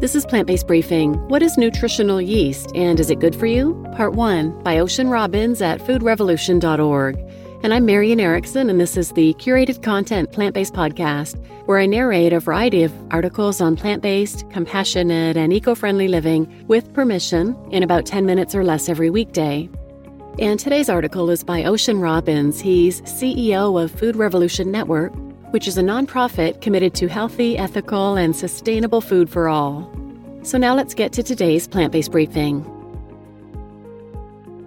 This is Plant Based Briefing. What is nutritional yeast and is it good for you? Part 1 by Ocean Robbins at foodrevolution.org. And I'm Marian Erickson, and this is the curated content plant based podcast where I narrate a variety of articles on plant based, compassionate, and eco friendly living with permission in about 10 minutes or less every weekday. And today's article is by Ocean Robbins. He's CEO of Food Revolution Network, which is a nonprofit committed to healthy, ethical, and sustainable food for all. So now let's get to today's plant based briefing.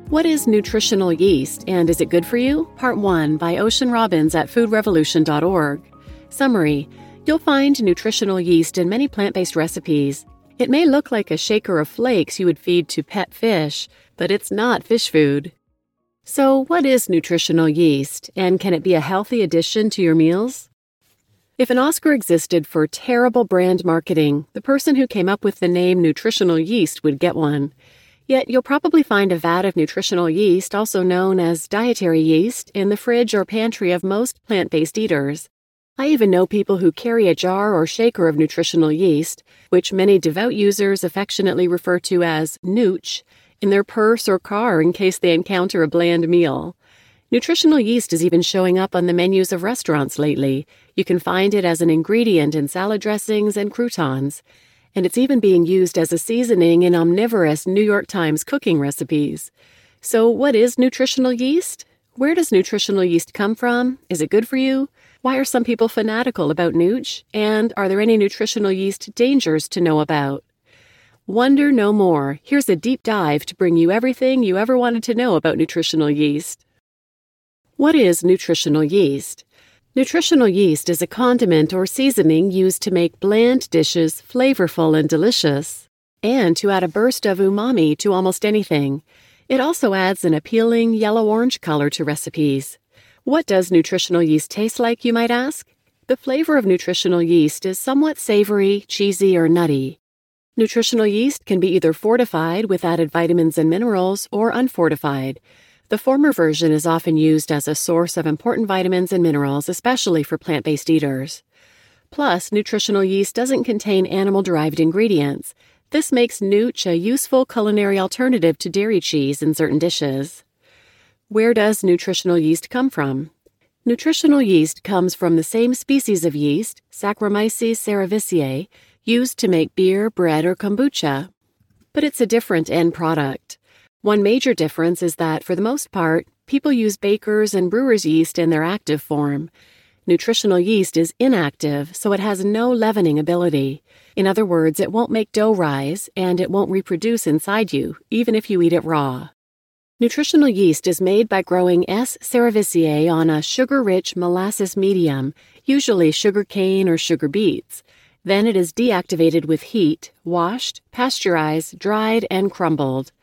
What is nutritional yeast and is it good for you? Part 1 by Ocean Robbins at foodrevolution.org. Summary You'll find nutritional yeast in many plant based recipes. It may look like a shaker of flakes you would feed to pet fish, but it's not fish food. So, what is nutritional yeast, and can it be a healthy addition to your meals? If an Oscar existed for terrible brand marketing, the person who came up with the name nutritional yeast would get one. Yet you'll probably find a vat of nutritional yeast, also known as dietary yeast, in the fridge or pantry of most plant based eaters. I even know people who carry a jar or shaker of nutritional yeast, which many devout users affectionately refer to as nooch, in their purse or car in case they encounter a bland meal. Nutritional yeast is even showing up on the menus of restaurants lately. You can find it as an ingredient in salad dressings and croutons. And it's even being used as a seasoning in omnivorous New York Times cooking recipes. So, what is nutritional yeast? Where does nutritional yeast come from? Is it good for you? Why are some people fanatical about nooch? And are there any nutritional yeast dangers to know about? Wonder no more. Here's a deep dive to bring you everything you ever wanted to know about nutritional yeast. What is nutritional yeast? Nutritional yeast is a condiment or seasoning used to make bland dishes flavorful and delicious, and to add a burst of umami to almost anything. It also adds an appealing yellow orange color to recipes. What does nutritional yeast taste like, you might ask? The flavor of nutritional yeast is somewhat savory, cheesy, or nutty. Nutritional yeast can be either fortified with added vitamins and minerals or unfortified. The former version is often used as a source of important vitamins and minerals, especially for plant based eaters. Plus, nutritional yeast doesn't contain animal derived ingredients. This makes nooch a useful culinary alternative to dairy cheese in certain dishes. Where does nutritional yeast come from? Nutritional yeast comes from the same species of yeast, Saccharomyces cerevisiae, used to make beer, bread, or kombucha. But it's a different end product. One major difference is that, for the most part, people use baker's and brewer's yeast in their active form. Nutritional yeast is inactive, so it has no leavening ability. In other words, it won't make dough rise, and it won't reproduce inside you, even if you eat it raw. Nutritional yeast is made by growing S. cerevisiae on a sugar rich molasses medium, usually sugar cane or sugar beets. Then it is deactivated with heat, washed, pasteurized, dried, and crumbled.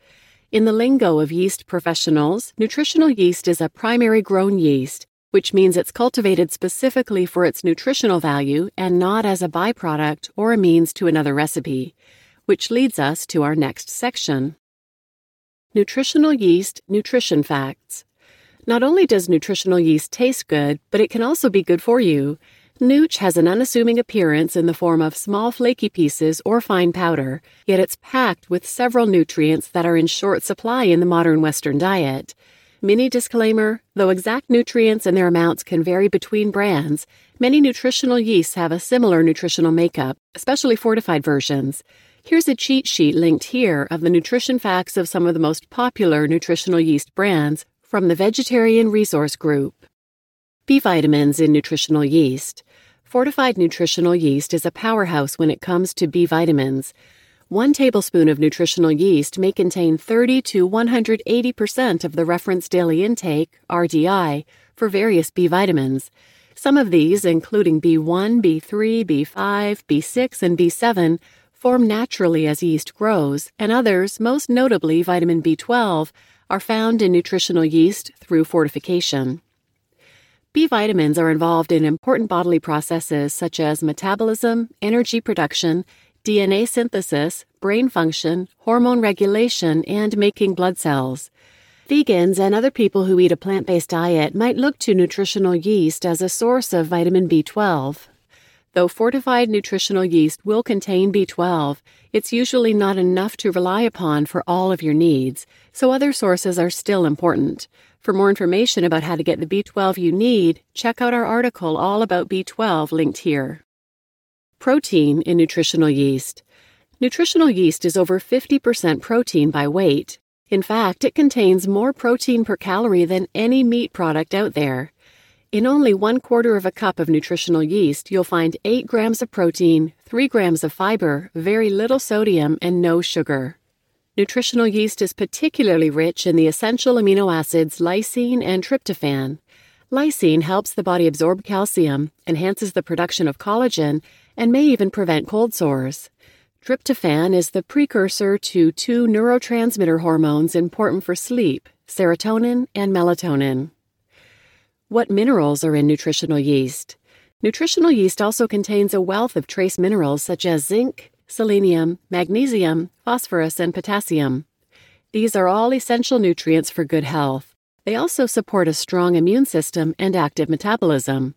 In the lingo of yeast professionals, nutritional yeast is a primary grown yeast, which means it's cultivated specifically for its nutritional value and not as a byproduct or a means to another recipe, which leads us to our next section. Nutritional yeast nutrition facts. Not only does nutritional yeast taste good, but it can also be good for you. Nooch has an unassuming appearance in the form of small flaky pieces or fine powder, yet it's packed with several nutrients that are in short supply in the modern Western diet. Mini disclaimer though exact nutrients and their amounts can vary between brands, many nutritional yeasts have a similar nutritional makeup, especially fortified versions. Here's a cheat sheet linked here of the nutrition facts of some of the most popular nutritional yeast brands from the Vegetarian Resource Group. B vitamins in nutritional yeast. Fortified nutritional yeast is a powerhouse when it comes to B vitamins. One tablespoon of nutritional yeast may contain 30 to 180% of the reference daily intake, RDI, for various B vitamins. Some of these, including B1, B3, B5, B6, and B7, form naturally as yeast grows, and others, most notably vitamin B12, are found in nutritional yeast through fortification. B vitamins are involved in important bodily processes such as metabolism, energy production, DNA synthesis, brain function, hormone regulation, and making blood cells. Vegans and other people who eat a plant based diet might look to nutritional yeast as a source of vitamin B12. Though fortified nutritional yeast will contain B12, it's usually not enough to rely upon for all of your needs, so other sources are still important. For more information about how to get the B12 you need, check out our article all about B12 linked here. Protein in nutritional yeast. Nutritional yeast is over 50% protein by weight. In fact, it contains more protein per calorie than any meat product out there. In only one quarter of a cup of nutritional yeast, you'll find 8 grams of protein, 3 grams of fiber, very little sodium, and no sugar. Nutritional yeast is particularly rich in the essential amino acids lysine and tryptophan. Lysine helps the body absorb calcium, enhances the production of collagen, and may even prevent cold sores. Tryptophan is the precursor to two neurotransmitter hormones important for sleep serotonin and melatonin. What minerals are in nutritional yeast? Nutritional yeast also contains a wealth of trace minerals such as zinc, selenium, magnesium, phosphorus, and potassium. These are all essential nutrients for good health. They also support a strong immune system and active metabolism.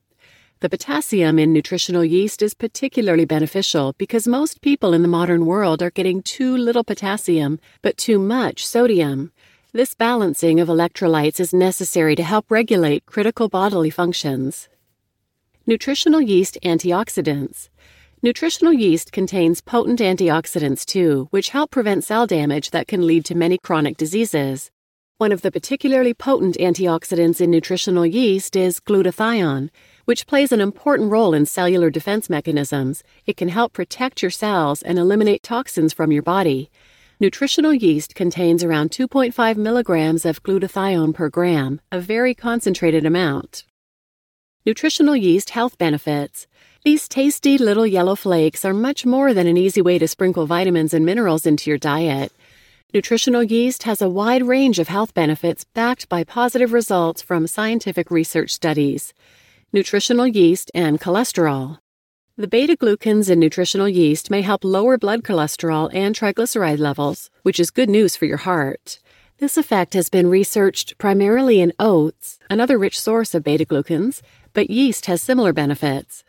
The potassium in nutritional yeast is particularly beneficial because most people in the modern world are getting too little potassium but too much sodium. This balancing of electrolytes is necessary to help regulate critical bodily functions. Nutritional yeast antioxidants. Nutritional yeast contains potent antioxidants too, which help prevent cell damage that can lead to many chronic diseases. One of the particularly potent antioxidants in nutritional yeast is glutathione, which plays an important role in cellular defense mechanisms. It can help protect your cells and eliminate toxins from your body. Nutritional yeast contains around 2.5 milligrams of glutathione per gram, a very concentrated amount. Nutritional yeast health benefits. These tasty little yellow flakes are much more than an easy way to sprinkle vitamins and minerals into your diet. Nutritional yeast has a wide range of health benefits backed by positive results from scientific research studies. Nutritional yeast and cholesterol. The beta glucans in nutritional yeast may help lower blood cholesterol and triglyceride levels, which is good news for your heart. This effect has been researched primarily in oats, another rich source of beta glucans, but yeast has similar benefits.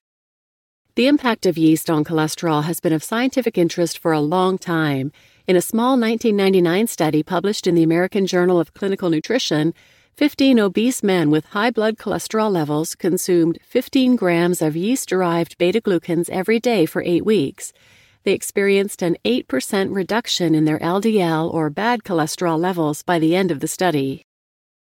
The impact of yeast on cholesterol has been of scientific interest for a long time. In a small 1999 study published in the American Journal of Clinical Nutrition, 15 obese men with high blood cholesterol levels consumed 15 grams of yeast derived beta glucans every day for eight weeks. They experienced an 8% reduction in their LDL or bad cholesterol levels by the end of the study.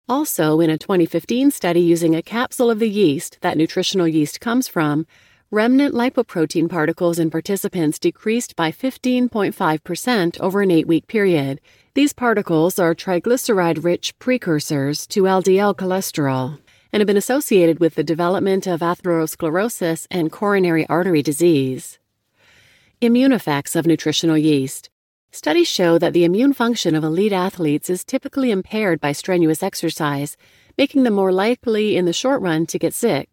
Also, in a 2015 study using a capsule of the yeast that nutritional yeast comes from, remnant lipoprotein particles in participants decreased by 15.5% over an eight week period. These particles are triglyceride rich precursors to LDL cholesterol and have been associated with the development of atherosclerosis and coronary artery disease. Immune effects of nutritional yeast. Studies show that the immune function of elite athletes is typically impaired by strenuous exercise, making them more likely in the short run to get sick.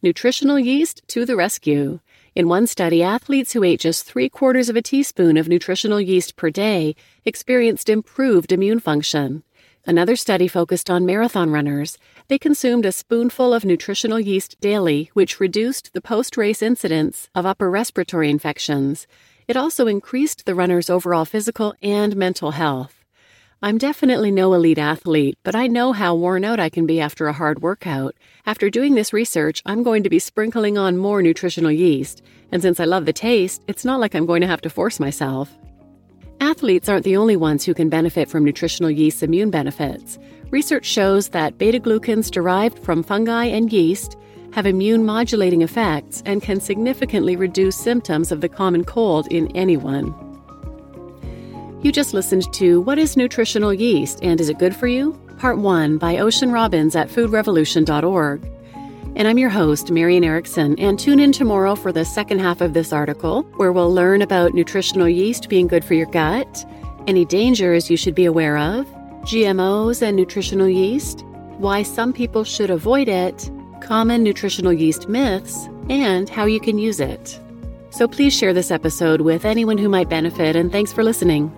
Nutritional yeast to the rescue. In one study, athletes who ate just three quarters of a teaspoon of nutritional yeast per day experienced improved immune function. Another study focused on marathon runners. They consumed a spoonful of nutritional yeast daily, which reduced the post race incidence of upper respiratory infections. It also increased the runner's overall physical and mental health. I'm definitely no elite athlete, but I know how worn out I can be after a hard workout. After doing this research, I'm going to be sprinkling on more nutritional yeast, and since I love the taste, it's not like I'm going to have to force myself. Athletes aren't the only ones who can benefit from nutritional yeast's immune benefits. Research shows that beta glucans derived from fungi and yeast have immune modulating effects and can significantly reduce symptoms of the common cold in anyone. You just listened to What is Nutritional Yeast and Is It Good for You? Part 1 by Ocean Robbins at foodrevolution.org. And I'm your host, Marian Erickson, and tune in tomorrow for the second half of this article, where we'll learn about nutritional yeast being good for your gut, any dangers you should be aware of, GMOs and nutritional yeast, why some people should avoid it, common nutritional yeast myths, and how you can use it. So please share this episode with anyone who might benefit, and thanks for listening.